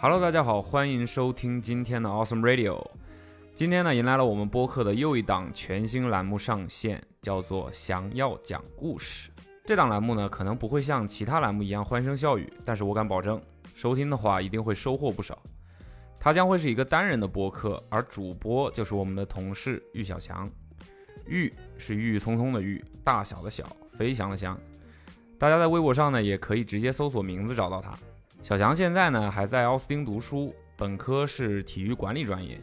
Hello，大家好，欢迎收听今天的 Awesome Radio。今天呢，迎来了我们播客的又一档全新栏目上线，叫做“想要讲故事”。这档栏目呢，可能不会像其他栏目一样欢声笑语，但是我敢保证，收听的话一定会收获不少。它将会是一个单人的播客，而主播就是我们的同事玉小强。玉是郁郁葱葱的郁，大小的小，飞翔的翔。大家在微博上呢，也可以直接搜索名字找到他。小强现在呢还在奥斯汀读书，本科是体育管理专业。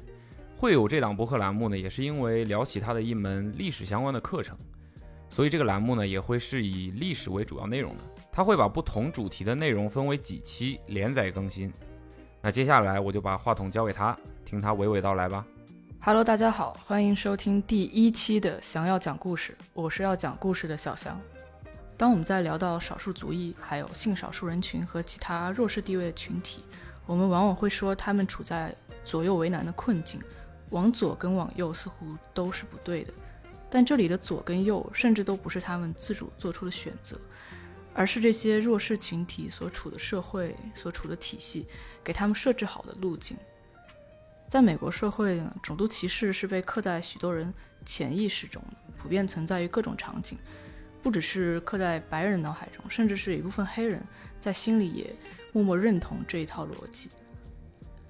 会有这档播客栏目呢，也是因为聊起他的一门历史相关的课程，所以这个栏目呢也会是以历史为主要内容的。他会把不同主题的内容分为几期连载更新。那接下来我就把话筒交给他，听他娓娓道来吧。Hello，大家好，欢迎收听第一期的《想要讲故事》，我是要讲故事的小翔。当我们在聊到少数族裔、还有性少数人群和其他弱势地位的群体，我们往往会说他们处在左右为难的困境，往左跟往右似乎都是不对的。但这里的左跟右，甚至都不是他们自主做出的选择，而是这些弱势群体所处的社会、所处的体系给他们设置好的路径。在美国社会，种族歧视是被刻在许多人潜意识中，普遍存在于各种场景。不只是刻在白人脑海中，甚至是一部分黑人在心里也默默认同这一套逻辑。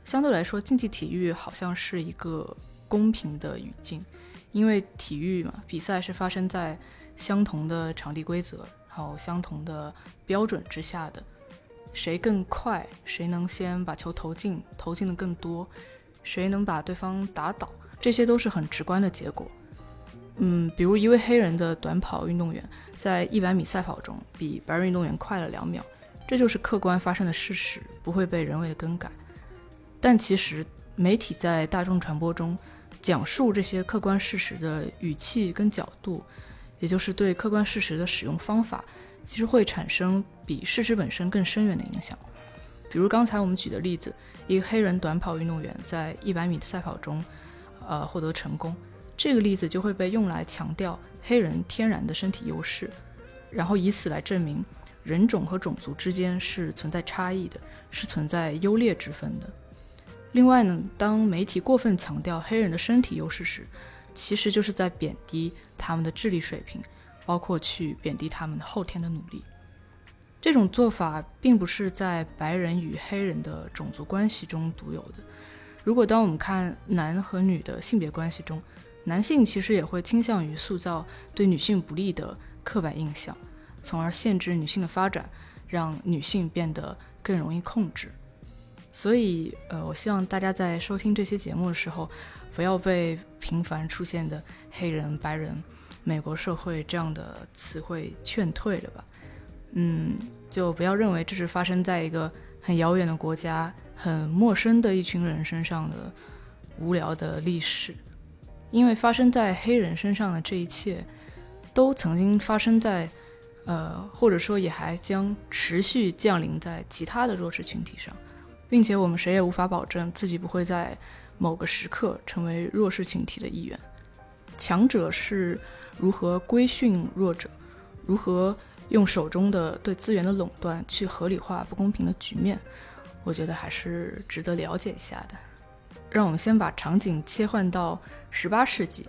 相对来说，竞技体育好像是一个公平的语境，因为体育嘛，比赛是发生在相同的场地规则，然后相同的标准之下的。谁更快，谁能先把球投进，投进的更多，谁能把对方打倒，这些都是很直观的结果。嗯，比如一位黑人的短跑运动员在一百米赛跑中比白人运动员快了两秒，这就是客观发生的事实，不会被人为的更改。但其实媒体在大众传播中讲述这些客观事实的语气跟角度，也就是对客观事实的使用方法，其实会产生比事实本身更深远的影响。比如刚才我们举的例子，一个黑人短跑运动员在一百米赛跑中，呃，获得成功。这个例子就会被用来强调黑人天然的身体优势，然后以此来证明人种和种族之间是存在差异的，是存在优劣之分的。另外呢，当媒体过分强调黑人的身体优势时，其实就是在贬低他们的智力水平，包括去贬低他们后天的努力。这种做法并不是在白人与黑人的种族关系中独有的。如果当我们看男和女的性别关系中，男性其实也会倾向于塑造对女性不利的刻板印象，从而限制女性的发展，让女性变得更容易控制。所以，呃，我希望大家在收听这些节目的时候，不要被频繁出现的黑人、白人、美国社会这样的词汇劝退了吧。嗯，就不要认为这是发生在一个很遥远的国家、很陌生的一群人身上的无聊的历史。因为发生在黑人身上的这一切，都曾经发生在，呃，或者说也还将持续降临在其他的弱势群体上，并且我们谁也无法保证自己不会在某个时刻成为弱势群体的一员。强者是如何规训弱者，如何用手中的对资源的垄断去合理化不公平的局面，我觉得还是值得了解一下的。让我们先把场景切换到十八世纪，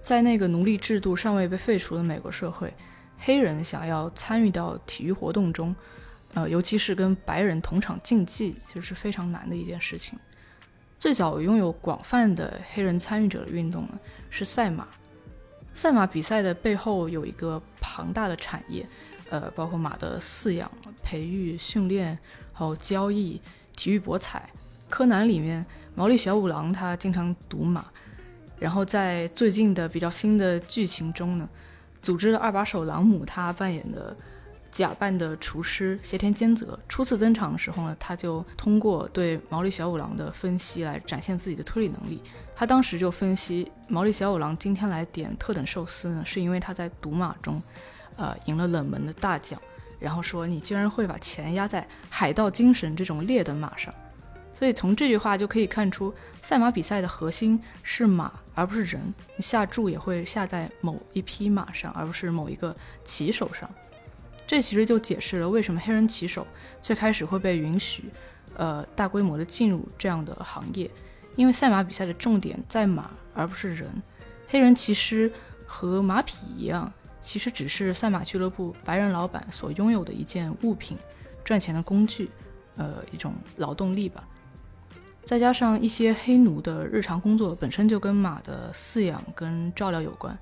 在那个奴隶制度尚未被废除的美国社会，黑人想要参与到体育活动中，呃，尤其是跟白人同场竞技，其实是非常难的一件事情。最早拥有广泛的黑人参与者的运动呢，是赛马。赛马比赛的背后有一个庞大的产业，呃，包括马的饲养、培育、训练，还有交易、体育博彩。柯南里面。毛利小五郎他经常赌马，然后在最近的比较新的剧情中呢，组织的二把手朗姆他扮演的假扮的厨师斜田兼泽初次登场的时候呢，他就通过对毛利小五郎的分析来展现自己的推理能力。他当时就分析毛利小五郎今天来点特等寿司呢，是因为他在赌马中，呃，赢了冷门的大奖，然后说你居然会把钱压在海盗精神这种劣等马上。所以从这句话就可以看出，赛马比赛的核心是马，而不是人。你下注也会下在某一匹马上，而不是某一个骑手上。这其实就解释了为什么黑人骑手最开始会被允许，呃大规模的进入这样的行业，因为赛马比赛的重点在马而不是人。黑人骑师和马匹一样，其实只是赛马俱乐部白人老板所拥有的一件物品，赚钱的工具，呃，一种劳动力吧。再加上一些黑奴的日常工作本身就跟马的饲养跟照料有关，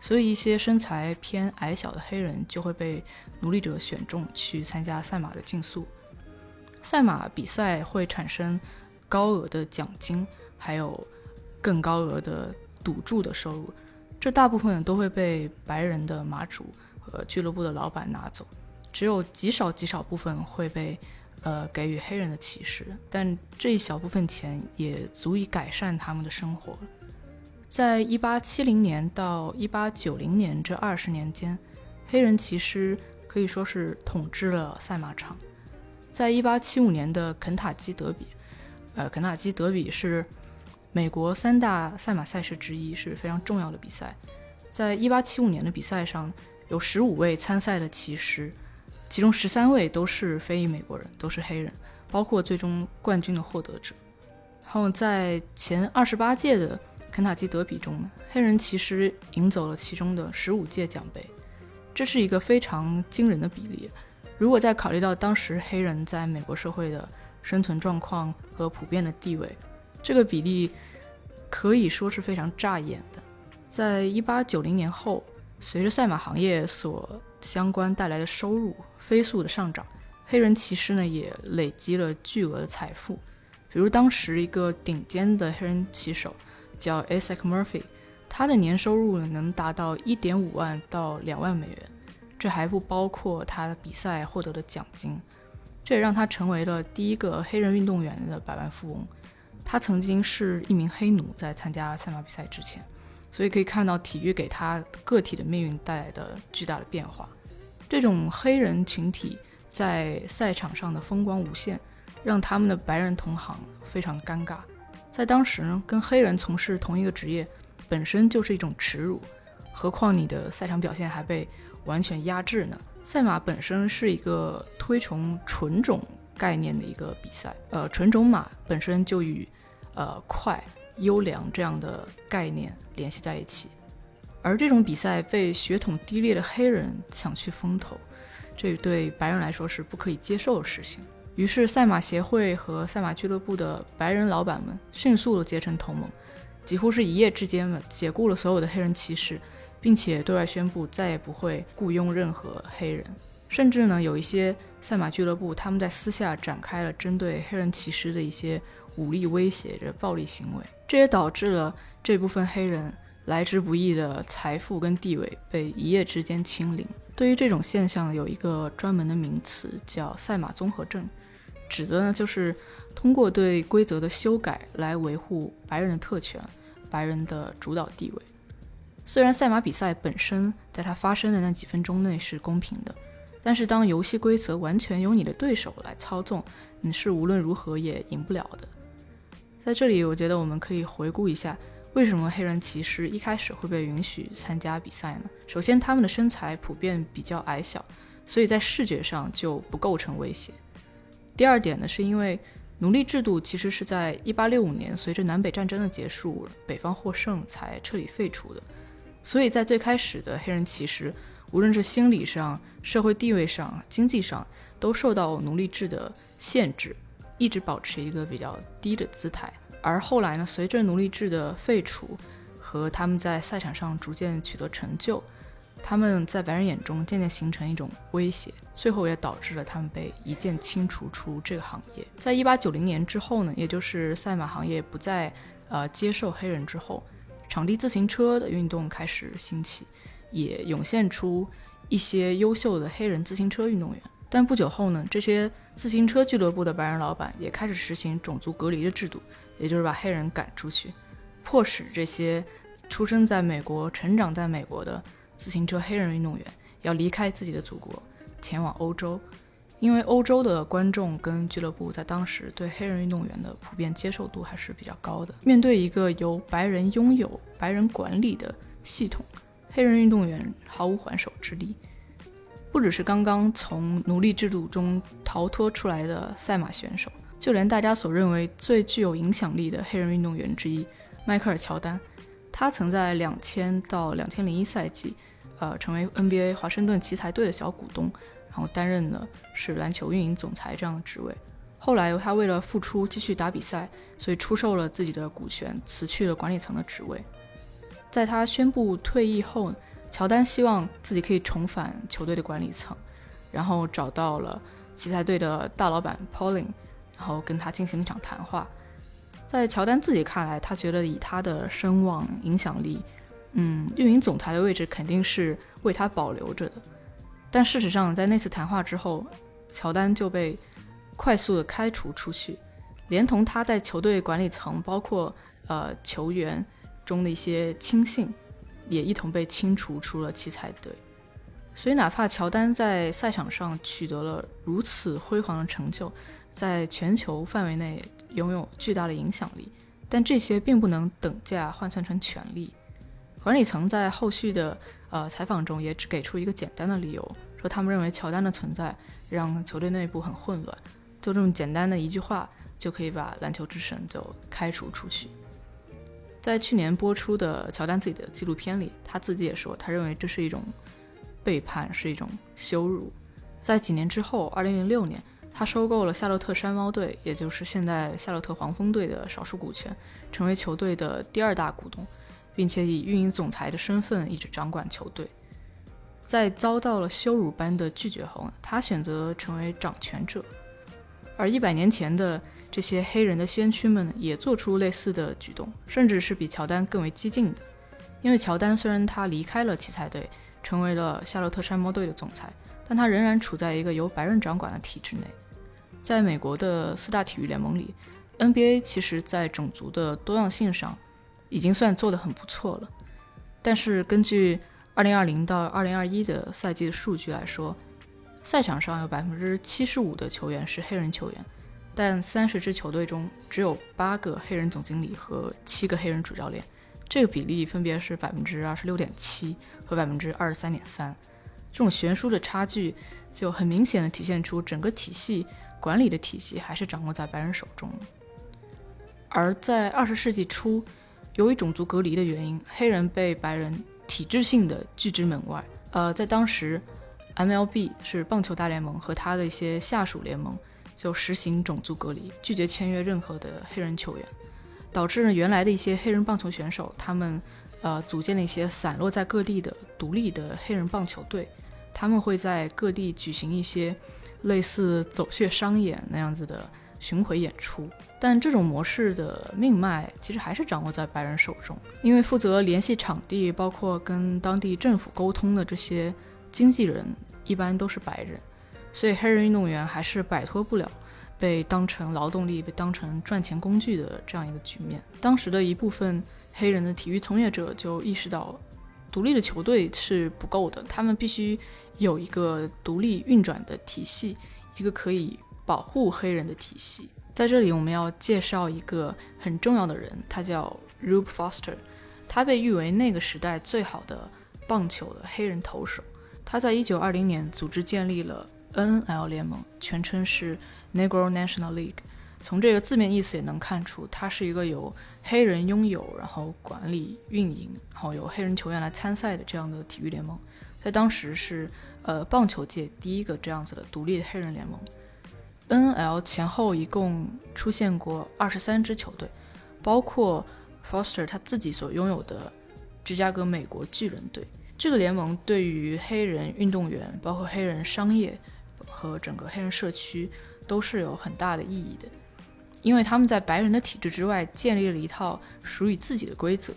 所以一些身材偏矮小的黑人就会被奴隶者选中去参加赛马的竞速。赛马比赛会产生高额的奖金，还有更高额的。赌注的收入，这大部分都会被白人的马主和俱乐部的老板拿走，只有极少极少部分会被呃给予黑人的骑士，但这一小部分钱也足以改善他们的生活。在一八七零年到一八九零年这二十年间，黑人骑师可以说是统治了赛马场。在一八七五年的肯塔基德比，呃，肯塔基德比是。美国三大赛马赛事之一是非常重要的比赛，在一八七五年的比赛上，有十五位参赛的骑师，其中十三位都是非裔美国人，都是黑人，包括最终冠军的获得者。然后在前二十八届的肯塔基德比中呢，黑人骑师赢走了其中的十五届奖杯，这是一个非常惊人的比例。如果再考虑到当时黑人在美国社会的生存状况和普遍的地位，这个比例可以说是非常扎眼的。在一八九零年后，随着赛马行业所相关带来的收入飞速的上涨，黑人骑师呢也累积了巨额的财富。比如当时一个顶尖的黑人骑手叫 Isaac Murphy，他的年收入能达到一点五万到两万美元，这还不包括他比赛获得的奖金。这也让他成为了第一个黑人运动员的百万富翁。他曾经是一名黑奴，在参加赛马比赛之前，所以可以看到体育给他个体的命运带来的巨大的变化。这种黑人群体在赛场上的风光无限，让他们的白人同行非常尴尬。在当时呢，跟黑人从事同一个职业本身就是一种耻辱，何况你的赛场表现还被完全压制呢？赛马本身是一个推崇纯种概念的一个比赛，呃，纯种马本身就与呃，快、优良这样的概念联系在一起，而这种比赛被血统低劣的黑人抢去风头，这对白人来说是不可以接受的事情。于是，赛马协会和赛马俱乐部的白人老板们迅速的结成同盟，几乎是一夜之间解雇了所有的黑人骑士，并且对外宣布再也不会雇佣任何黑人。甚至呢，有一些赛马俱乐部他们在私下展开了针对黑人骑士的一些。武力威胁着暴力行为，这也导致了这部分黑人来之不易的财富跟地位被一夜之间清零。对于这种现象，有一个专门的名词叫“赛马综合症”，指的呢就是通过对规则的修改来维护白人的特权、白人的主导地位。虽然赛马比赛本身在它发生的那几分钟内是公平的，但是当游戏规则完全由你的对手来操纵，你是无论如何也赢不了的。在这里，我觉得我们可以回顾一下，为什么黑人骑士一开始会被允许参加比赛呢？首先，他们的身材普遍比较矮小，所以在视觉上就不构成威胁。第二点呢，是因为奴隶制度其实是在1865年随着南北战争的结束，北方获胜才彻底废除的，所以在最开始的黑人骑士，无论是心理上、社会地位上、经济上，都受到奴隶制的限制。一直保持一个比较低的姿态，而后来呢，随着奴隶制的废除和他们在赛场上逐渐取得成就，他们在白人眼中渐渐形成一种威胁，最后也导致了他们被一键清除出这个行业。在一八九零年之后呢，也就是赛马行业不再呃接受黑人之后，场地自行车的运动开始兴起，也涌现出一些优秀的黑人自行车运动员。但不久后呢，这些自行车俱乐部的白人老板也开始实行种族隔离的制度，也就是把黑人赶出去，迫使这些出生在美国、成长在美国的自行车黑人运动员要离开自己的祖国，前往欧洲，因为欧洲的观众跟俱乐部在当时对黑人运动员的普遍接受度还是比较高的。面对一个由白人拥有、白人管理的系统，黑人运动员毫无还手之力。不只是刚刚从奴隶制度中逃脱出来的赛马选手，就连大家所认为最具有影响力的黑人运动员之一迈克尔乔丹，他曾在两千到两千零一赛季，呃，成为 NBA 华盛顿奇才队的小股东，然后担任的是篮球运营总裁这样的职位。后来他为了复出继续打比赛，所以出售了自己的股权，辞去了管理层的职位。在他宣布退役后，乔丹希望自己可以重返球队的管理层，然后找到了奇才队的大老板 Pauline，然后跟他进行了一场谈话。在乔丹自己看来，他觉得以他的声望影响力，嗯，运营总裁的位置肯定是为他保留着的。但事实上，在那次谈话之后，乔丹就被。快速的开除出去，连同他在球队管理层，包括呃球员中的一些亲信，也一同被清除出了奇才队。所以，哪怕乔丹在赛场上取得了如此辉煌的成就，在全球范围内拥有巨大的影响力，但这些并不能等价换算成权利。管理层在后续的呃采访中也只给出一个简单的理由，说他们认为乔丹的存在让球队内部很混乱。就这么简单的一句话，就可以把篮球之神就开除出去。在去年播出的乔丹自己的纪录片里，他自己也说，他认为这是一种背叛，是一种羞辱。在几年之后，二零零六年，他收购了夏洛特山猫队，也就是现在夏洛特黄蜂队的少数股权，成为球队的第二大股东，并且以运营总裁的身份一直掌管球队。在遭到了羞辱般的拒绝后，他选择成为掌权者。而一百年前的这些黑人的先驱们也做出类似的举动，甚至是比乔丹更为激进的。因为乔丹虽然他离开了奇才队，成为了夏洛特山猫队的总裁，但他仍然处在一个由白人掌管的体制内。在美国的四大体育联盟里，NBA 其实在种族的多样性上已经算做得很不错了。但是根据2020到2021的赛季的数据来说，赛场上有百分之七十五的球员是黑人球员，但三十支球队中只有八个黑人总经理和七个黑人主教练，这个比例分别是百分之二十六点七和百分之二十三点三。这种悬殊的差距就很明显的体现出整个体系管理的体系还是掌握在白人手中。而在二十世纪初，由于种族隔离的原因，黑人被白人体制性的拒之门外。呃，在当时。MLB 是棒球大联盟和他的一些下属联盟就实行种族隔离，拒绝签约任何的黑人球员，导致原来的一些黑人棒球选手他们呃组建了一些散落在各地的独立的黑人棒球队，他们会在各地举行一些类似走穴商演那样子的巡回演出，但这种模式的命脉其实还是掌握在白人手中，因为负责联系场地，包括跟当地政府沟通的这些。经纪人一般都是白人，所以黑人运动员还是摆脱不了被当成劳动力、被当成赚钱工具的这样一个局面。当时的一部分黑人的体育从业者就意识到，独立的球队是不够的，他们必须有一个独立运转的体系，一个可以保护黑人的体系。在这里，我们要介绍一个很重要的人，他叫 Rube Foster，他被誉为那个时代最好的棒球的黑人投手。他在一九二零年组织建立了 N.L 联盟，全称是 Negro National League。从这个字面意思也能看出，它是一个由黑人拥有、然后管理、运营，然后由黑人球员来参赛的这样的体育联盟。在当时是呃棒球界第一个这样子的独立的黑人联盟。N.L 前后一共出现过二十三支球队，包括 Foster 他自己所拥有的芝加哥美国巨人队。这个联盟对于黑人运动员，包括黑人商业和整个黑人社区，都是有很大的意义的，因为他们在白人的体制之外建立了一套属于自己的规则。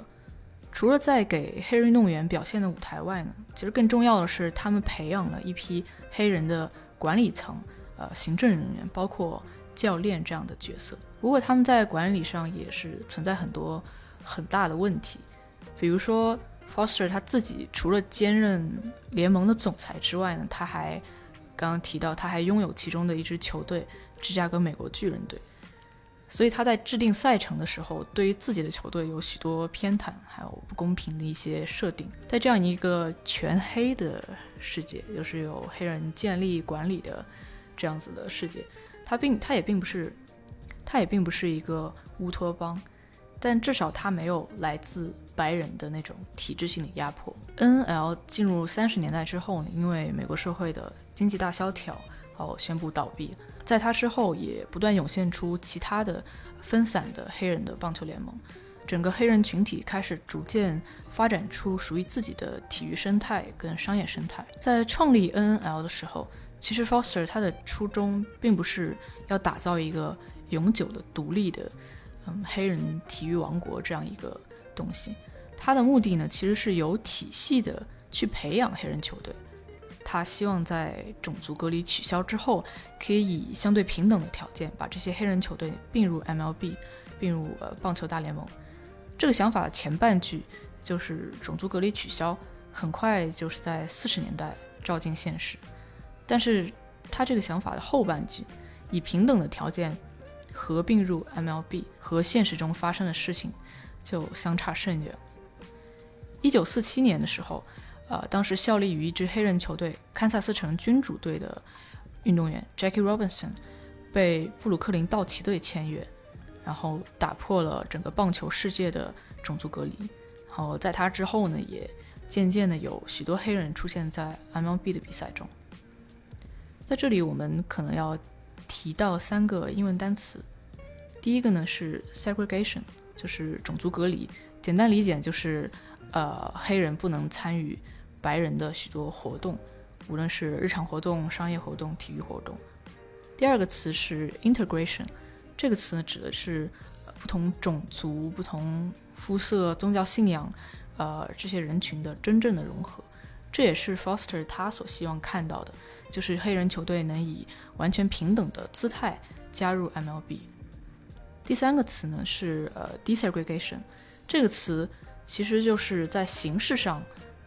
除了在给黑人运动员表现的舞台外呢，其实更重要的是他们培养了一批黑人的管理层、呃行政人员，包括教练这样的角色。不过他们在管理上也是存在很多很大的问题，比如说。Foster 他自己除了兼任联盟的总裁之外呢，他还刚刚提到他还拥有其中的一支球队——芝加哥美国巨人队。所以他在制定赛程的时候，对于自己的球队有许多偏袒，还有不公平的一些设定。在这样一个全黑的世界，就是有黑人建立管理的这样子的世界，他并他也并不是他也并不是一个乌托邦，但至少它没有来自白人的那种体制性的压迫。N.L. 进入三十年代之后呢，因为美国社会的经济大萧条，哦，宣布倒闭。在它之后，也不断涌现出其他的分散的黑人的棒球联盟，整个黑人群体开始逐渐发展出属于自己的体育生态跟商业生态。在创立 N.N.L. 的时候，其实 Foster 他的初衷并不是要打造一个永久的独立的，嗯，黑人体育王国这样一个东西。他的目的呢，其实是有体系的去培养黑人球队。他希望在种族隔离取消之后，可以以相对平等的条件把这些黑人球队并入 MLB，并入呃棒球大联盟。这个想法的前半句就是种族隔离取消，很快就是在四十年代照进现实。但是他这个想法的后半句，以平等的条件合并入 MLB，和现实中发生的事情就相差甚远。一九四七年的时候。呃，当时效力于一支黑人球队堪萨斯城君主队的运动员 Jackie Robinson 被布鲁克林道奇队签约，然后打破了整个棒球世界的种族隔离。然后在他之后呢，也渐渐的有许多黑人出现在 MLB 的比赛中。在这里，我们可能要提到三个英文单词。第一个呢是 segregation，就是种族隔离，简单理解就是呃黑人不能参与。白人的许多活动，无论是日常活动、商业活动、体育活动。第二个词是 integration，这个词呢指的是不同种族、不同肤色、宗教信仰，呃，这些人群的真正的融合。这也是 Foster 他所希望看到的，就是黑人球队能以完全平等的姿态加入 MLB。第三个词呢是呃 desegregation，这个词其实就是在形式上。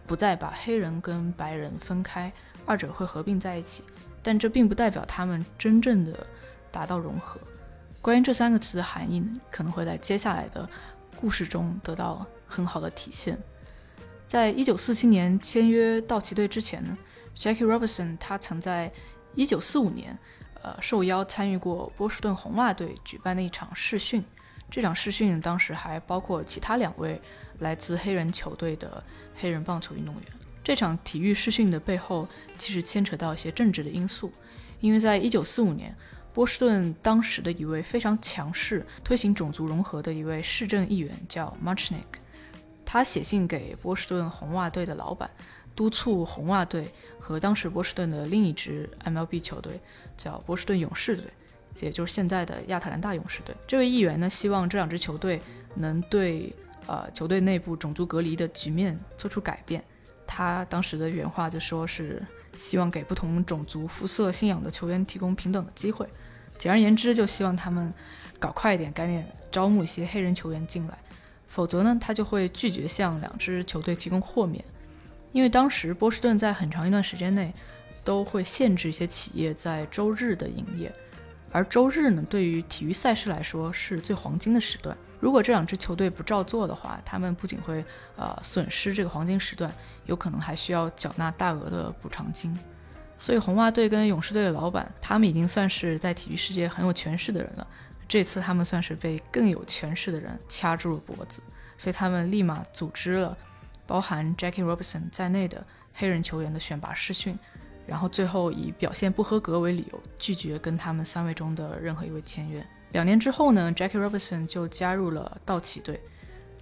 不再把黑人跟白人分开，二者会合并在一起，但这并不代表他们真正的达到融合。关于这三个词的含义呢，可能会在接下来的故事中得到很好的体现。在一九四七年签约道奇队之前呢，Jackie Robinson 他曾在一九四五年，呃，受邀参与过波士顿红袜队举办的一场试训。这场试训当时还包括其他两位来自黑人球队的黑人棒球运动员。这场体育试训的背后其实牵扯到一些政治的因素，因为在一九四五年，波士顿当时的一位非常强势、推行种族融合的一位市政议员叫 Marchnick，他写信给波士顿红袜队的老板，督促红袜队和当时波士顿的另一支 MLB 球队叫波士顿勇士队。也就是现在的亚特兰大勇士队，这位议员呢，希望这两支球队能对呃球队内部种族隔离的局面做出改变。他当时的原话就说是希望给不同种族、肤色、信仰的球员提供平等的机会。简而言之，就希望他们搞快一点，赶紧招募一些黑人球员进来，否则呢，他就会拒绝向两支球队提供豁免。因为当时波士顿在很长一段时间内都会限制一些企业在周日的营业。而周日呢，对于体育赛事来说是最黄金的时段。如果这两支球队不照做的话，他们不仅会呃损失这个黄金时段，有可能还需要缴纳大额的补偿金。所以红袜队跟勇士队的老板，他们已经算是在体育世界很有权势的人了。这次他们算是被更有权势的人掐住了脖子，所以他们立马组织了包含 Jackie Robinson 在内的黑人球员的选拔试训。然后最后以表现不合格为理由，拒绝跟他们三位中的任何一位签约。两年之后呢，Jackie Robinson 就加入了道奇队，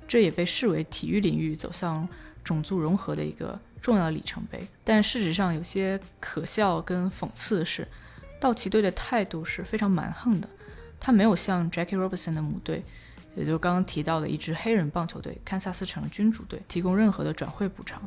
这也被视为体育领域走向种族融合的一个重要里程碑。但事实上，有些可笑跟讽刺的是，道奇队的态度是非常蛮横的，他没有向 Jackie Robinson 的母队，也就是刚刚提到的一支黑人棒球队堪萨斯城君主队提供任何的转会补偿，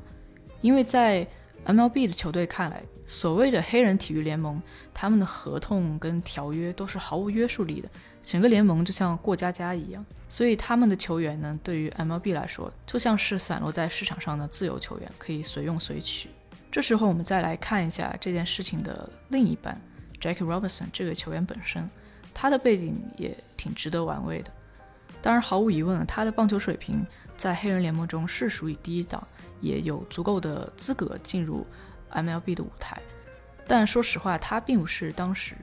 因为在 MLB 的球队看来，所谓的黑人体育联盟，他们的合同跟条约都是毫无约束力的，整个联盟就像过家家一样。所以他们的球员呢，对于 MLB 来说，就像是散落在市场上的自由球员，可以随用随取。这时候我们再来看一下这件事情的另一半，Jackie Robinson 这个球员本身，他的背景也挺值得玩味的。当然，毫无疑问，他的棒球水平在黑人联盟中是属于第一档。也有足够的资格进入 MLB 的舞台，但说实话，他并不是当时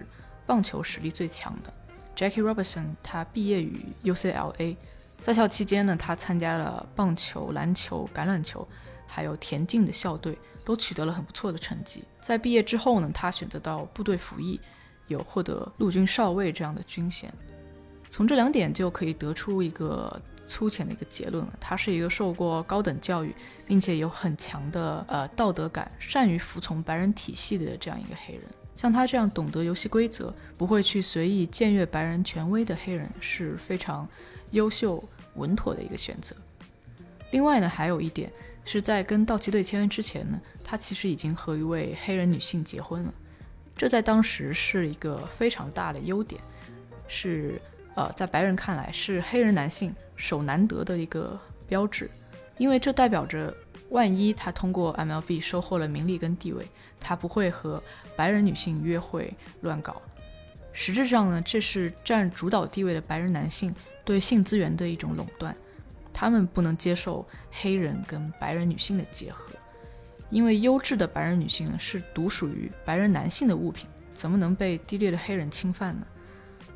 棒球实力最强的。Jackie Robinson 他毕业于 UCLA，在校期间呢，他参加了棒球、篮球、橄榄球，还有田径的校队，都取得了很不错的成绩。在毕业之后呢，他选择到部队服役，有获得陆军少尉这样的军衔。从这两点就可以得出一个粗浅的一个结论了：他是一个受过高等教育，并且有很强的呃道德感，善于服从白人体系的这样一个黑人。像他这样懂得游戏规则，不会去随意僭越白人权威的黑人是非常优秀稳妥的一个选择。另外呢，还有一点是在跟道奇队签约之前呢，他其实已经和一位黑人女性结婚了，这在当时是一个非常大的优点，是。呃，在白人看来是黑人男性手难得的一个标志，因为这代表着万一他通过 MLB 收获了名利跟地位，他不会和白人女性约会乱搞。实质上呢，这是占主导地位的白人男性对性资源的一种垄断，他们不能接受黑人跟白人女性的结合，因为优质的白人女性是独属于白人男性的物品，怎么能被低劣的黑人侵犯呢？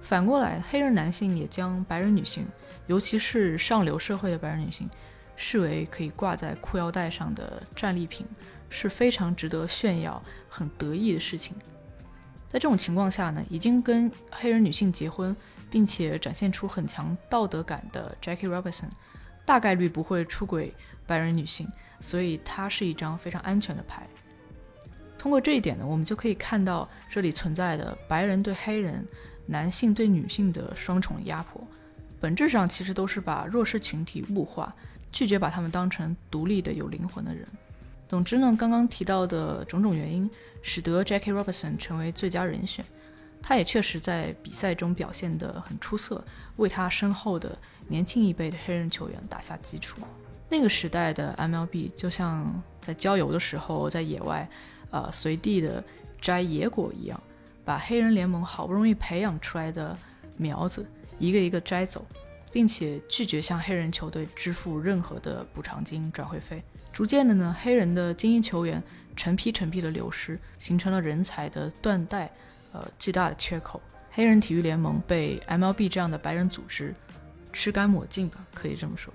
反过来，黑人男性也将白人女性，尤其是上流社会的白人女性，视为可以挂在裤腰带上的战利品，是非常值得炫耀、很得意的事情。在这种情况下呢，已经跟黑人女性结婚，并且展现出很强道德感的 Jackie Robinson，大概率不会出轨白人女性，所以它是一张非常安全的牌。通过这一点呢，我们就可以看到这里存在的白人对黑人。男性对女性的双重压迫，本质上其实都是把弱势群体物化，拒绝把他们当成独立的有灵魂的人。总之呢，刚刚提到的种种原因，使得 Jackie Robinson 成为最佳人选。他也确实在比赛中表现得很出色，为他身后的年轻一辈的黑人球员打下基础。那个时代的 MLB 就像在郊游的时候在野外，呃，随地的摘野果一样。把黑人联盟好不容易培养出来的苗子一个一个摘走，并且拒绝向黑人球队支付任何的补偿金、转会费。逐渐的呢，黑人的精英球员成批成批的流失，形成了人才的断代，呃，巨大的缺口。黑人体育联盟被 MLB 这样的白人组织吃干抹净吧，可以这么说，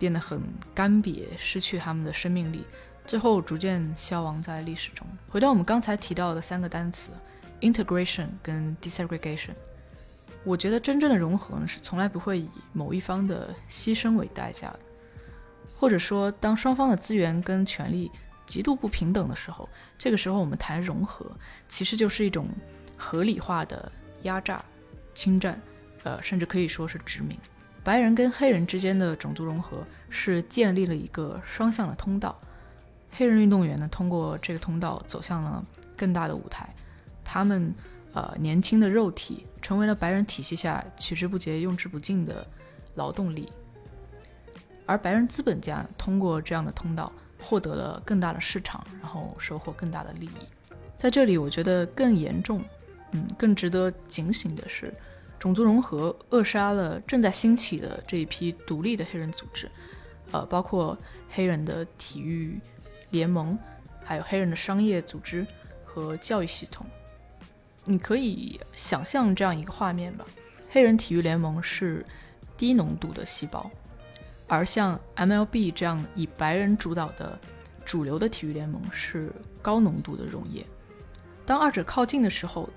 变得很干瘪，失去他们的生命力，最后逐渐消亡在历史中。回到我们刚才提到的三个单词。Integration 跟 desegregation，我觉得真正的融合呢，是从来不会以某一方的牺牲为代价的，或者说，当双方的资源跟权利极度不平等的时候，这个时候我们谈融合，其实就是一种合理化的压榨、侵占，呃，甚至可以说是殖民。白人跟黑人之间的种族融合是建立了一个双向的通道，黑人运动员呢，通过这个通道走向了更大的舞台。他们，呃，年轻的肉体成为了白人体系下取之不竭、用之不尽的劳动力，而白人资本家通过这样的通道获得了更大的市场，然后收获更大的利益。在这里，我觉得更严重，嗯，更值得警醒的是，种族融合扼杀了正在兴起的这一批独立的黑人组织，呃，包括黑人的体育联盟，还有黑人的商业组织和教育系统。你可以想象这样一个画面吧：黑人体育联盟是低浓度的细胞，而像 MLB 这样以白人主导的主流的体育联盟是高浓度的溶液。当二者靠近的时候，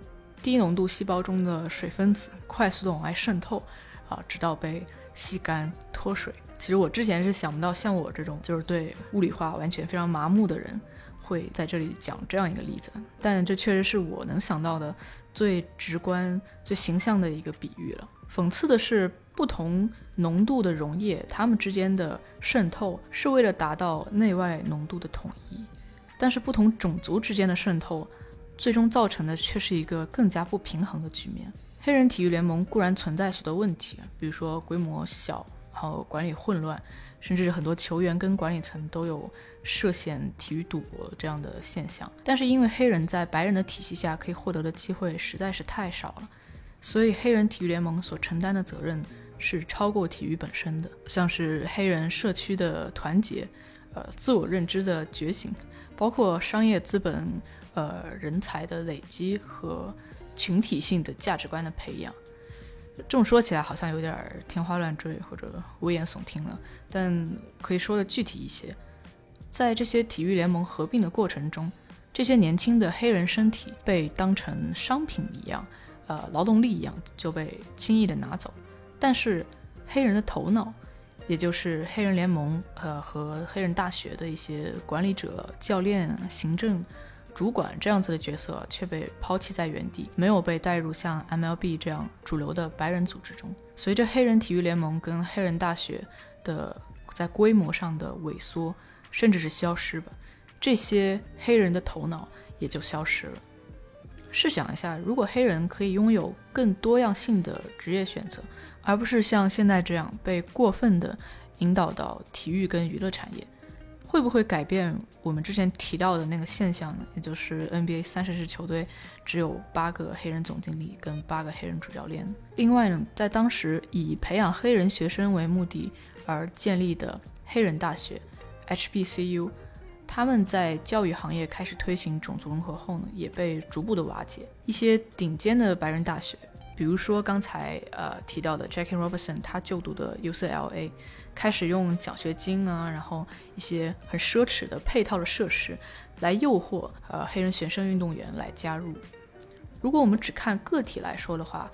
低浓度细胞中的水分子快速的往外渗透，啊，直到被吸干脱水。其实我之前是想不到，像我这种就是对物理化完全非常麻木的人。会在这里讲这样一个例子，但这确实是我能想到的最直观、最形象的一个比喻了。讽刺的是，不同浓度的溶液，它们之间的渗透是为了达到内外浓度的统一，但是不同种族之间的渗透，最终造成的却是一个更加不平衡的局面。黑人体育联盟固然存在许多问题，比如说规模小，然后管理混乱。甚至很多球员跟管理层都有涉嫌体育赌博这样的现象，但是因为黑人在白人的体系下可以获得的机会实在是太少了，所以黑人体育联盟所承担的责任是超过体育本身的，像是黑人社区的团结，呃，自我认知的觉醒，包括商业资本，呃，人才的累积和群体性的价值观的培养。这么说起来好像有点天花乱坠或者危言耸听了，但可以说的具体一些，在这些体育联盟合并的过程中，这些年轻的黑人身体被当成商品一样，呃，劳动力一样就被轻易的拿走，但是黑人的头脑，也就是黑人联盟呃和黑人大学的一些管理者、教练、行政。主管这样子的角色却被抛弃在原地，没有被带入像 MLB 这样主流的白人组织中。随着黑人体育联盟跟黑人大学的在规模上的萎缩，甚至是消失吧，这些黑人的头脑也就消失了。试想一下，如果黑人可以拥有更多样性的职业选择，而不是像现在这样被过分的引导到体育跟娱乐产业。会不会改变我们之前提到的那个现象呢？也就是 NBA 三十支球队只有八个黑人总经理跟八个黑人主教练。另外呢，在当时以培养黑人学生为目的而建立的黑人大学 HBCU，他们在教育行业开始推行种族融合后呢，也被逐步的瓦解。一些顶尖的白人大学，比如说刚才呃提到的 Jackie Robinson，他就读的 UCLA。开始用奖学金啊，然后一些很奢侈的配套的设施，来诱惑呃黑人学生运动员来加入。如果我们只看个体来说的话，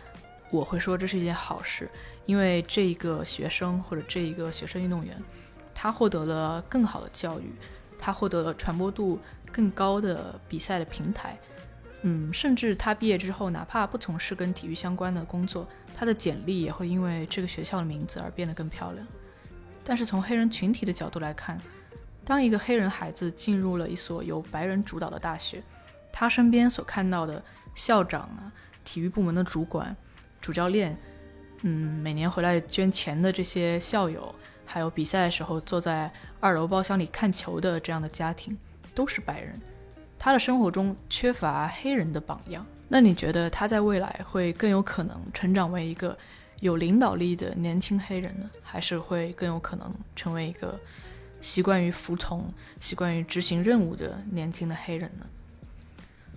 我会说这是一件好事，因为这一个学生或者这一个学生运动员，他获得了更好的教育，他获得了传播度更高的比赛的平台，嗯，甚至他毕业之后，哪怕不从事跟体育相关的工作，他的简历也会因为这个学校的名字而变得更漂亮。但是从黑人群体的角度来看，当一个黑人孩子进入了一所由白人主导的大学，他身边所看到的校长啊、体育部门的主管、主教练，嗯，每年回来捐钱的这些校友，还有比赛的时候坐在二楼包厢里看球的这样的家庭，都是白人。他的生活中缺乏黑人的榜样。那你觉得他在未来会更有可能成长为一个？有领导力的年轻黑人呢，还是会更有可能成为一个习惯于服从、习惯于执行任务的年轻的黑人呢？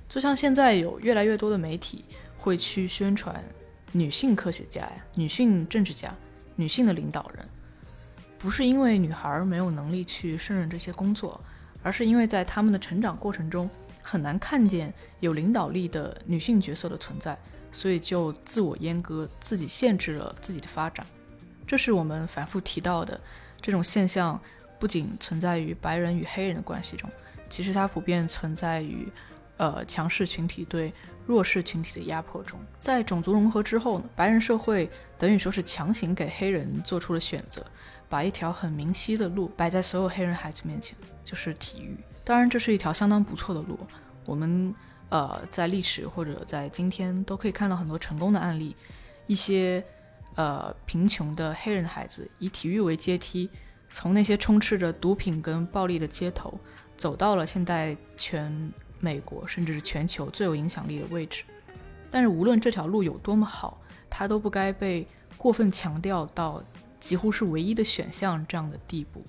就像现在有越来越多的媒体会去宣传女性科学家呀、女性政治家、女性的领导人，不是因为女孩没有能力去胜任这些工作，而是因为在他们的成长过程中很难看见有领导力的女性角色的存在。所以就自我阉割，自己限制了自己的发展，这是我们反复提到的这种现象，不仅存在于白人与黑人的关系中，其实它普遍存在于，呃，强势群体对弱势群体的压迫中。在种族融合之后呢，白人社会等于说是强行给黑人做出了选择，把一条很明晰的路摆在所有黑人孩子面前，就是体育。当然，这是一条相当不错的路，我们。呃，在历史或者在今天都可以看到很多成功的案例，一些呃贫穷的黑人孩子以体育为阶梯，从那些充斥着毒品跟暴力的街头，走到了现在全美国甚至是全球最有影响力的位置。但是无论这条路有多么好，它都不该被过分强调到几乎是唯一的选项这样的地步。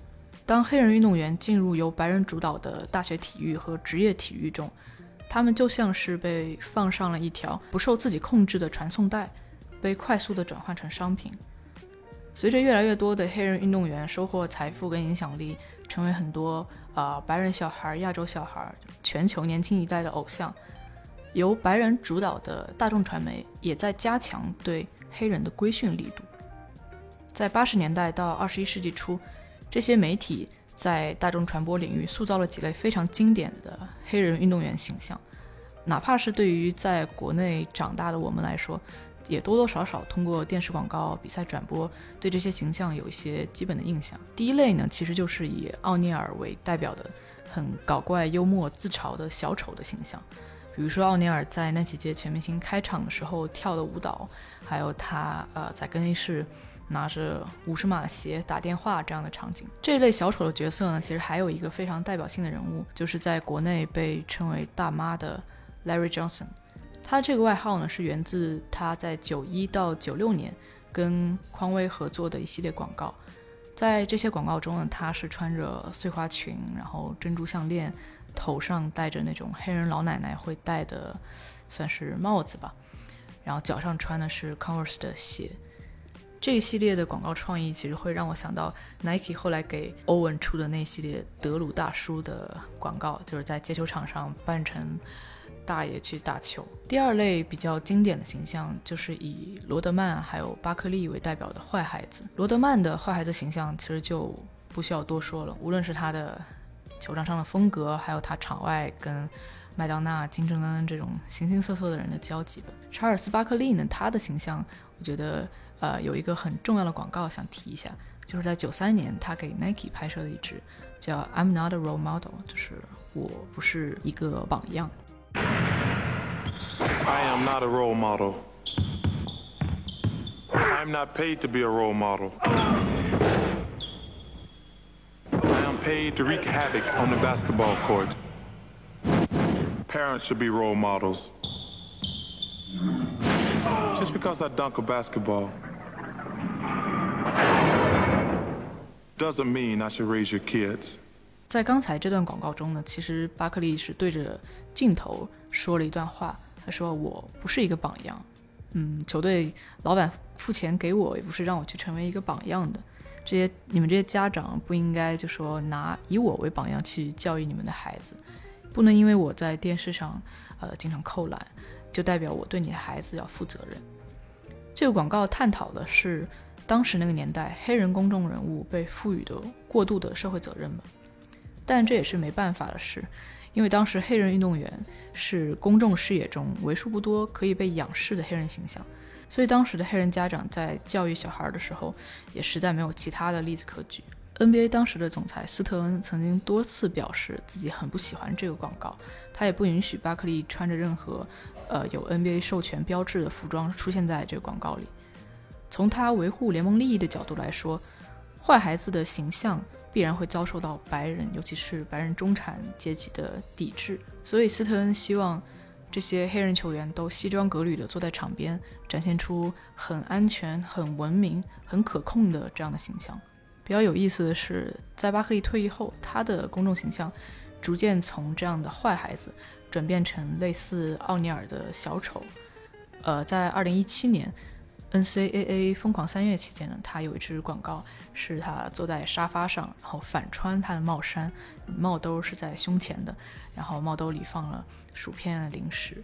当黑人运动员进入由白人主导的大学体育和职业体育中，他们就像是被放上了一条不受自己控制的传送带，被快速的转换成商品。随着越来越多的黑人运动员收获财富跟影响力，成为很多啊白人小孩、亚洲小孩、全球年轻一代的偶像，由白人主导的大众传媒也在加强对黑人的规训力度。在八十年代到二十一世纪初，这些媒体。在大众传播领域塑造了几类非常经典的黑人运动员形象，哪怕是对于在国内长大的我们来说，也多多少少通过电视广告、比赛转播，对这些形象有一些基本的印象。第一类呢，其实就是以奥尼尔为代表的很搞怪、幽默、自嘲的小丑的形象，比如说奥尼尔在那几届全明星开场的时候跳的舞蹈，还有他呃在更衣室。拿着五十码鞋打电话这样的场景，这一类小丑的角色呢，其实还有一个非常代表性的人物，就是在国内被称为“大妈”的 Larry Johnson。他这个外号呢，是源自他在九一到九六年跟匡威合作的一系列广告。在这些广告中呢，他是穿着碎花裙，然后珍珠项链，头上戴着那种黑人老奶奶会戴的，算是帽子吧。然后脚上穿的是 Converse 的鞋。这一系列的广告创意其实会让我想到 Nike 后来给欧文出的那系列德鲁大叔的广告，就是在街球场上扮成大爷去打球。第二类比较经典的形象就是以罗德曼还有巴克利为代表的坏孩子。罗德曼的坏孩子形象其实就不需要多说了，无论是他的球场上的风格，还有他场外跟麦当娜、金正恩这种形形色色的人的交集吧。查尔斯巴克利呢，他的形象我觉得。呃，有一个很重要的广告想提一下，就是在九三年，他给 Nike 拍摄了一支叫 "I'm not a role model"，就是我不是一个榜样。I am not a role model. I am not paid to be a role model. I am paid to wreak havoc on the basketball court. Parents should be role models. Just because I dunk a basketball. Doesn't mean I should raise your kids. 在刚才这段广告中呢，其实巴克利是对着镜头说了一段话。他说：“我不是一个榜样，嗯，球队老板付钱给我，也不是让我去成为一个榜样的。这些你们这些家长不应该就说拿以我为榜样去教育你们的孩子，不能因为我在电视上呃经常扣篮，就代表我对你的孩子要负责任。”这个广告探讨的是。当时那个年代，黑人公众人物被赋予的过度的社会责任嘛，但这也是没办法的事，因为当时黑人运动员是公众视野中为数不多可以被仰视的黑人形象，所以当时的黑人家长在教育小孩的时候，也实在没有其他的例子可举。NBA 当时的总裁斯特恩曾经多次表示自己很不喜欢这个广告，他也不允许巴克利穿着任何呃有 NBA 授权标志的服装出现在这个广告里。从他维护联盟利益的角度来说，坏孩子的形象必然会遭受到白人，尤其是白人中产阶级的抵制。所以斯特恩希望这些黑人球员都西装革履地坐在场边，展现出很安全、很文明、很可控的这样的形象。比较有意思的是，在巴克利退役后，他的公众形象逐渐从这样的坏孩子转变成类似奥尼尔的小丑。呃，在二零一七年。NCAA 疯狂三月期间呢，他有一支广告，是他坐在沙发上，然后反穿他的帽衫，帽兜是在胸前的，然后帽兜里放了薯片、零食，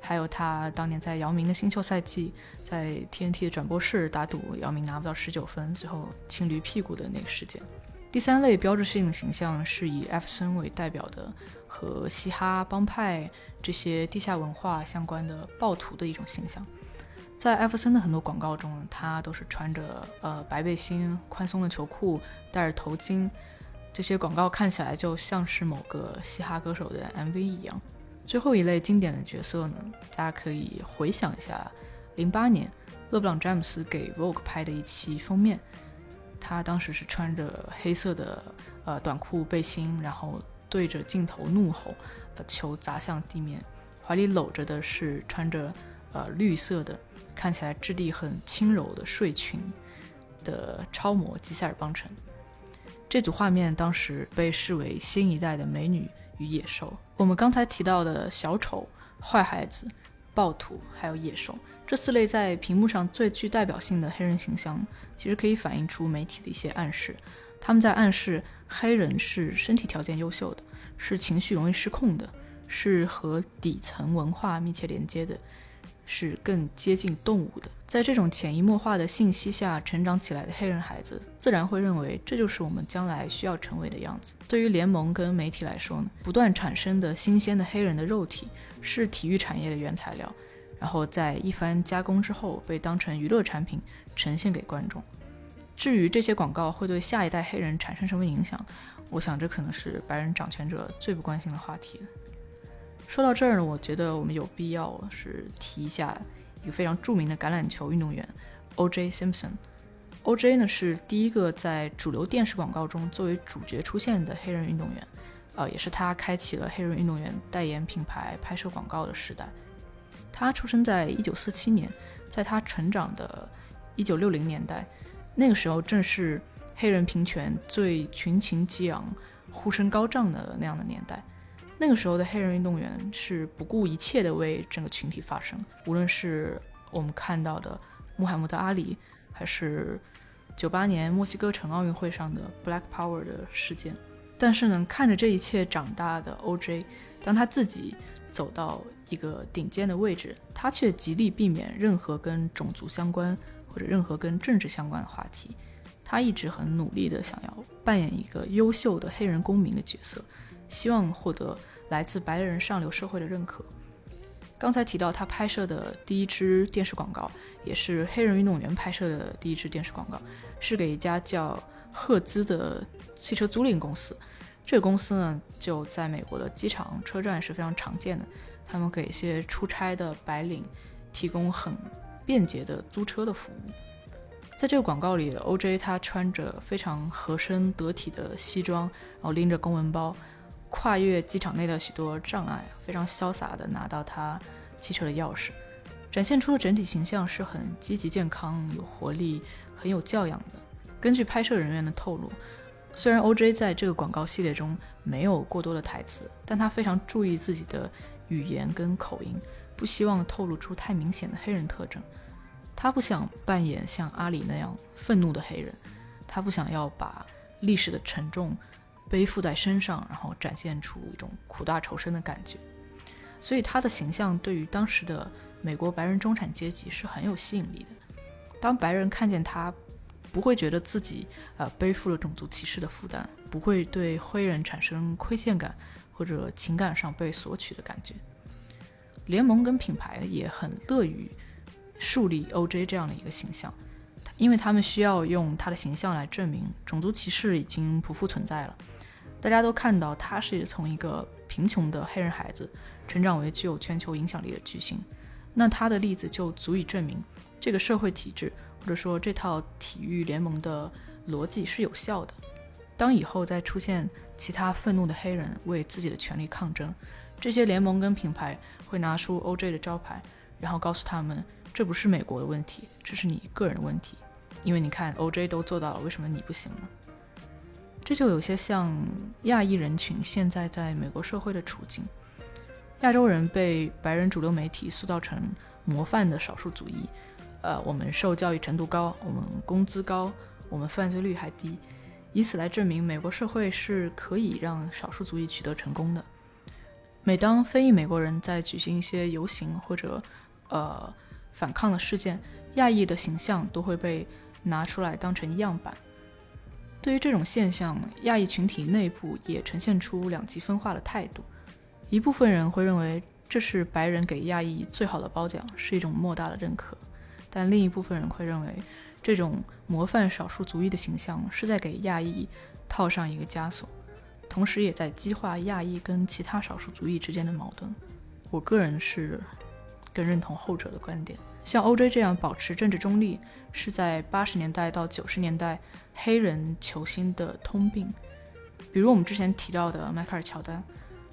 还有他当年在姚明的新秀赛季，在 TNT 的转播室打赌姚明拿不到十九分，最后亲驴屁股的那个事件。第三类标志性的形象是以艾弗森为代表的和嘻哈帮派这些地下文化相关的暴徒的一种形象。在艾弗森的很多广告中，他都是穿着呃白背心、宽松的球裤，戴着头巾，这些广告看起来就像是某个嘻哈歌手的 MV 一样。最后一类经典的角色呢，大家可以回想一下，零八年勒布朗詹姆斯给 Vogue 拍的一期封面，他当时是穿着黑色的呃短裤背心，然后对着镜头怒吼，把球砸向地面，怀里搂着的是穿着呃绿色的。看起来质地很轻柔的睡裙的超模吉塞尔邦辰，这组画面当时被视为新一代的美女与野兽。我们刚才提到的小丑、坏孩子、暴徒还有野兽这四类在屏幕上最具代表性的黑人形象，其实可以反映出媒体的一些暗示。他们在暗示黑人是身体条件优秀的，是情绪容易失控的，是和底层文化密切连接的。是更接近动物的，在这种潜移默化的信息下成长起来的黑人孩子，自然会认为这就是我们将来需要成为的样子。对于联盟跟媒体来说呢，不断产生的新鲜的黑人的肉体是体育产业的原材料，然后在一番加工之后被当成娱乐产品呈现给观众。至于这些广告会对下一代黑人产生什么影响，我想这可能是白人掌权者最不关心的话题。说到这儿呢，我觉得我们有必要是提一下一个非常著名的橄榄球运动员 O.J. Simpson。O.J. 呢是第一个在主流电视广告中作为主角出现的黑人运动员，呃，也是他开启了黑人运动员代言品牌、拍摄广告的时代。他出生在1947年，在他成长的1960年代，那个时候正是黑人平权最群情激昂、呼声高涨的那样的年代。那个时候的黑人运动员是不顾一切的为整个群体发声，无论是我们看到的穆罕默德·阿里，还是九八年墨西哥城奥运会上的 Black Power 的事件。但是呢，看着这一切长大的 OJ，当他自己走到一个顶尖的位置，他却极力避免任何跟种族相关或者任何跟政治相关的话题。他一直很努力的想要扮演一个优秀的黑人公民的角色，希望获得来自白人上流社会的认可。刚才提到他拍摄的第一支电视广告，也是黑人运动员拍摄的第一支电视广告，是给一家叫赫兹的汽车租赁公司。这个公司呢，就在美国的机场、车站是非常常见的。他们给一些出差的白领提供很便捷的租车的服务。在这个广告里，OJ 他穿着非常合身得体的西装，然后拎着公文包。跨越机场内的许多障碍，非常潇洒地拿到他汽车的钥匙，展现出的整体形象是很积极、健康、有活力、很有教养的。根据拍摄人员的透露，虽然 OJ 在这个广告系列中没有过多的台词，但他非常注意自己的语言跟口音，不希望透露出太明显的黑人特征。他不想扮演像阿里那样愤怒的黑人，他不想要把历史的沉重。背负在身上，然后展现出一种苦大仇深的感觉，所以他的形象对于当时的美国白人中产阶级是很有吸引力的。当白人看见他，不会觉得自己呃背负了种族歧视的负担，不会对黑人产生亏欠感或者情感上被索取的感觉。联盟跟品牌也很乐于树立 OJ 这样的一个形象，因为他们需要用他的形象来证明种族歧视已经不复存在了。大家都看到他是从一个贫穷的黑人孩子成长为具有全球影响力的巨星，那他的例子就足以证明这个社会体制或者说这套体育联盟的逻辑是有效的。当以后再出现其他愤怒的黑人为自己的权利抗争，这些联盟跟品牌会拿出 OJ 的招牌，然后告诉他们这不是美国的问题，这是你个人的问题，因为你看 OJ 都做到了，为什么你不行呢？这就有些像亚裔人群现在在美国社会的处境。亚洲人被白人主流媒体塑造成模范的少数族裔，呃，我们受教育程度高，我们工资高，我们犯罪率还低，以此来证明美国社会是可以让少数族裔取得成功的。每当非裔美国人在举行一些游行或者呃反抗的事件，亚裔的形象都会被拿出来当成样板。对于这种现象，亚裔群体内部也呈现出两极分化的态度。一部分人会认为这是白人给亚裔最好的褒奖，是一种莫大的认可；但另一部分人会认为，这种模范少数族裔的形象是在给亚裔套上一个枷锁，同时也在激化亚裔跟其他少数族裔之间的矛盾。我个人是更认同后者的观点。像 OJ 这样保持政治中立，是在八十年代到九十年代黑人球星的通病。比如我们之前提到的迈克尔·乔丹，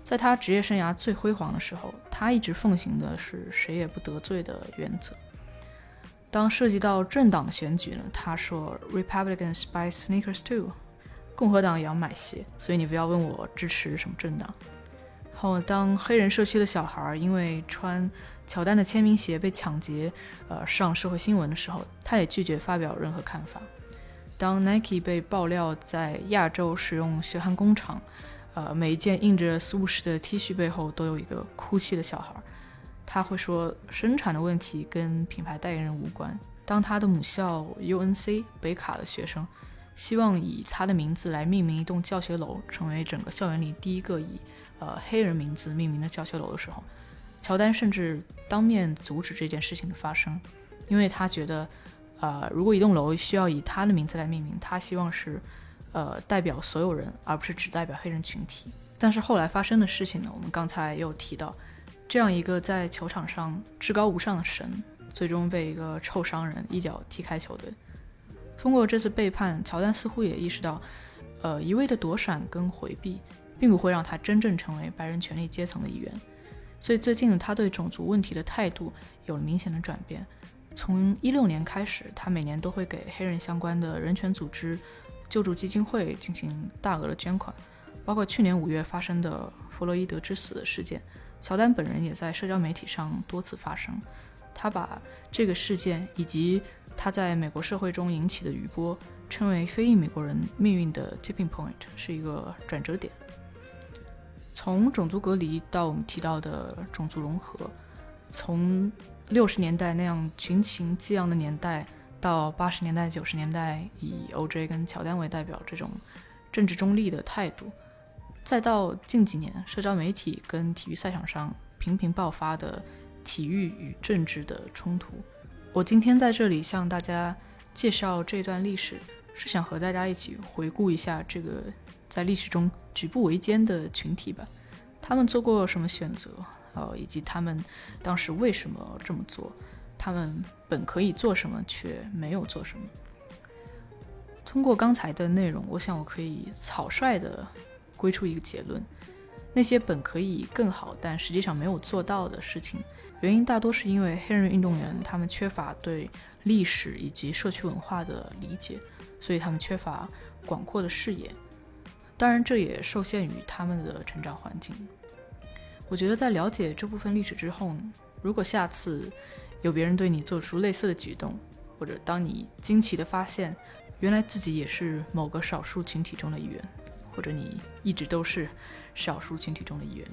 在他职业生涯最辉煌的时候，他一直奉行的是谁也不得罪的原则。当涉及到政党的选举呢，他说：“Republicans buy sneakers too。”共和党也要买鞋，所以你不要问我支持什么政党。后，当黑人社区的小孩因为穿乔丹的签名鞋被抢劫，呃，上社会新闻的时候，他也拒绝发表任何看法。当 Nike 被爆料在亚洲使用血汗工厂，呃，每一件印着 Swoosh 的 T 恤背后都有一个哭泣的小孩，他会说生产的问题跟品牌代言人无关。当他的母校 UNC 北卡的学生希望以他的名字来命名一栋教学楼，成为整个校园里第一个以呃，黑人名字命名的教学楼的时候，乔丹甚至当面阻止这件事情的发生，因为他觉得，呃，如果一栋楼需要以他的名字来命名，他希望是，呃，代表所有人，而不是只代表黑人群体。但是后来发生的事情呢，我们刚才又提到，这样一个在球场上至高无上的神，最终被一个臭商人一脚踢开球队。通过这次背叛，乔丹似乎也意识到，呃，一味的躲闪跟回避。并不会让他真正成为白人权力阶层的一员，所以最近他对种族问题的态度有了明显的转变。从一六年开始，他每年都会给黑人相关的人权组织、救助基金会进行大额的捐款，包括去年五月发生的弗洛伊德之死的事件，乔丹本人也在社交媒体上多次发声。他把这个事件以及他在美国社会中引起的余波，称为非裔美国人命运的 tipping point，是一个转折点。从种族隔离到我们提到的种族融合，从六十年代那样群情激昂的年代，到八十年代、九十年代以 O.J. 跟乔丹为代表这种政治中立的态度，再到近几年社交媒体跟体育赛场上频频爆发的体育与政治的冲突，我今天在这里向大家介绍这段历史，是想和大家一起回顾一下这个在历史中举步维艰的群体吧。他们做过什么选择？呃，以及他们当时为什么这么做？他们本可以做什么，却没有做什么？通过刚才的内容，我想我可以草率地归出一个结论：那些本可以更好，但实际上没有做到的事情，原因大多是因为黑人运动员他们缺乏对历史以及社区文化的理解，所以他们缺乏广阔的视野。当然，这也受限于他们的成长环境。我觉得在了解这部分历史之后，如果下次有别人对你做出类似的举动，或者当你惊奇地发现原来自己也是某个少数群体中的一员，或者你一直都是少数群体中的一员，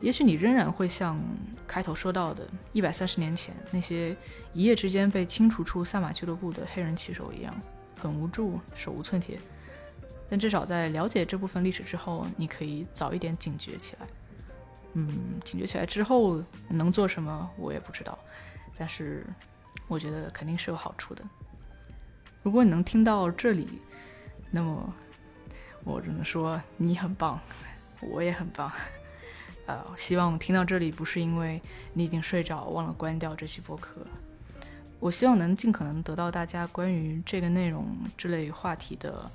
也许你仍然会像开头说到的，一百三十年前那些一夜之间被清除出赛马俱乐部的黑人骑手一样，很无助，手无寸铁。但至少在了解这部分历史之后，你可以早一点警觉起来。嗯，警觉起来之后能做什么，我也不知道。但是我觉得肯定是有好处的。如果你能听到这里，那么我只能说你很棒，我也很棒。呃，希望听到这里不是因为你已经睡着忘了关掉这期播客。我希望能尽可能得到大家关于这个内容之类话题的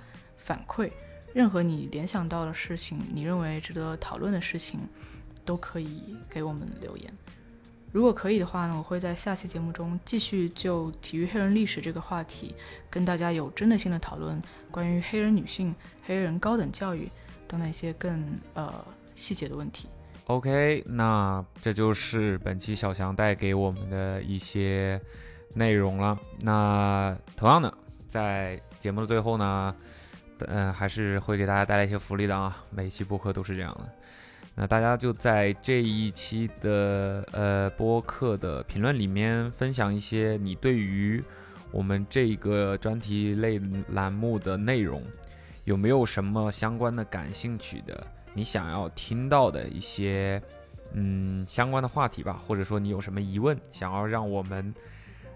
反馈。任何你联想到的事情，你认为值得讨论的事情。都可以给我们留言。如果可以的话呢，我会在下期节目中继续就体育黑人历史这个话题，跟大家有针对性的讨论关于黑人女性、黑人高等教育等那些更呃细节的问题。OK，那这就是本期小翔带给我们的一些内容了。那同样的，在节目的最后呢，嗯，还是会给大家带来一些福利的啊。每期播客都是这样的。那大家就在这一期的呃播客的评论里面分享一些你对于我们这个专题类栏目的内容有没有什么相关的感兴趣的，你想要听到的一些嗯相关的话题吧，或者说你有什么疑问想要让我们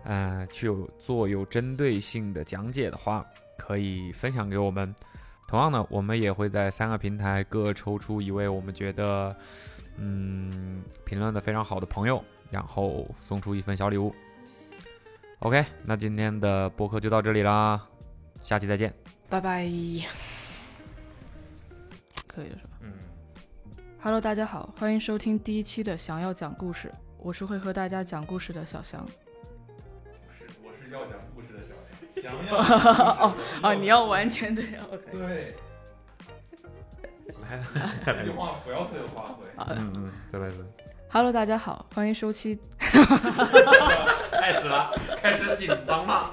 呃去有做有针对性的讲解的话，可以分享给我们。同样呢，我们也会在三个平台各抽出一位我们觉得，嗯，评论的非常好的朋友，然后送出一份小礼物。OK，那今天的播客就到这里啦，下期再见，拜拜。可以了是吧？嗯。Hello，大家好，欢迎收听第一期的《想要讲故事》，我是会和大家讲故事的小翔。是，我是要讲故事的小翔。想要 哦哦，你要完全这样，OK。对。来，再来一句话，不要自由发挥。嗯嗯，再来一次。Hello，大家好，欢迎收期。开始了，开始紧张了。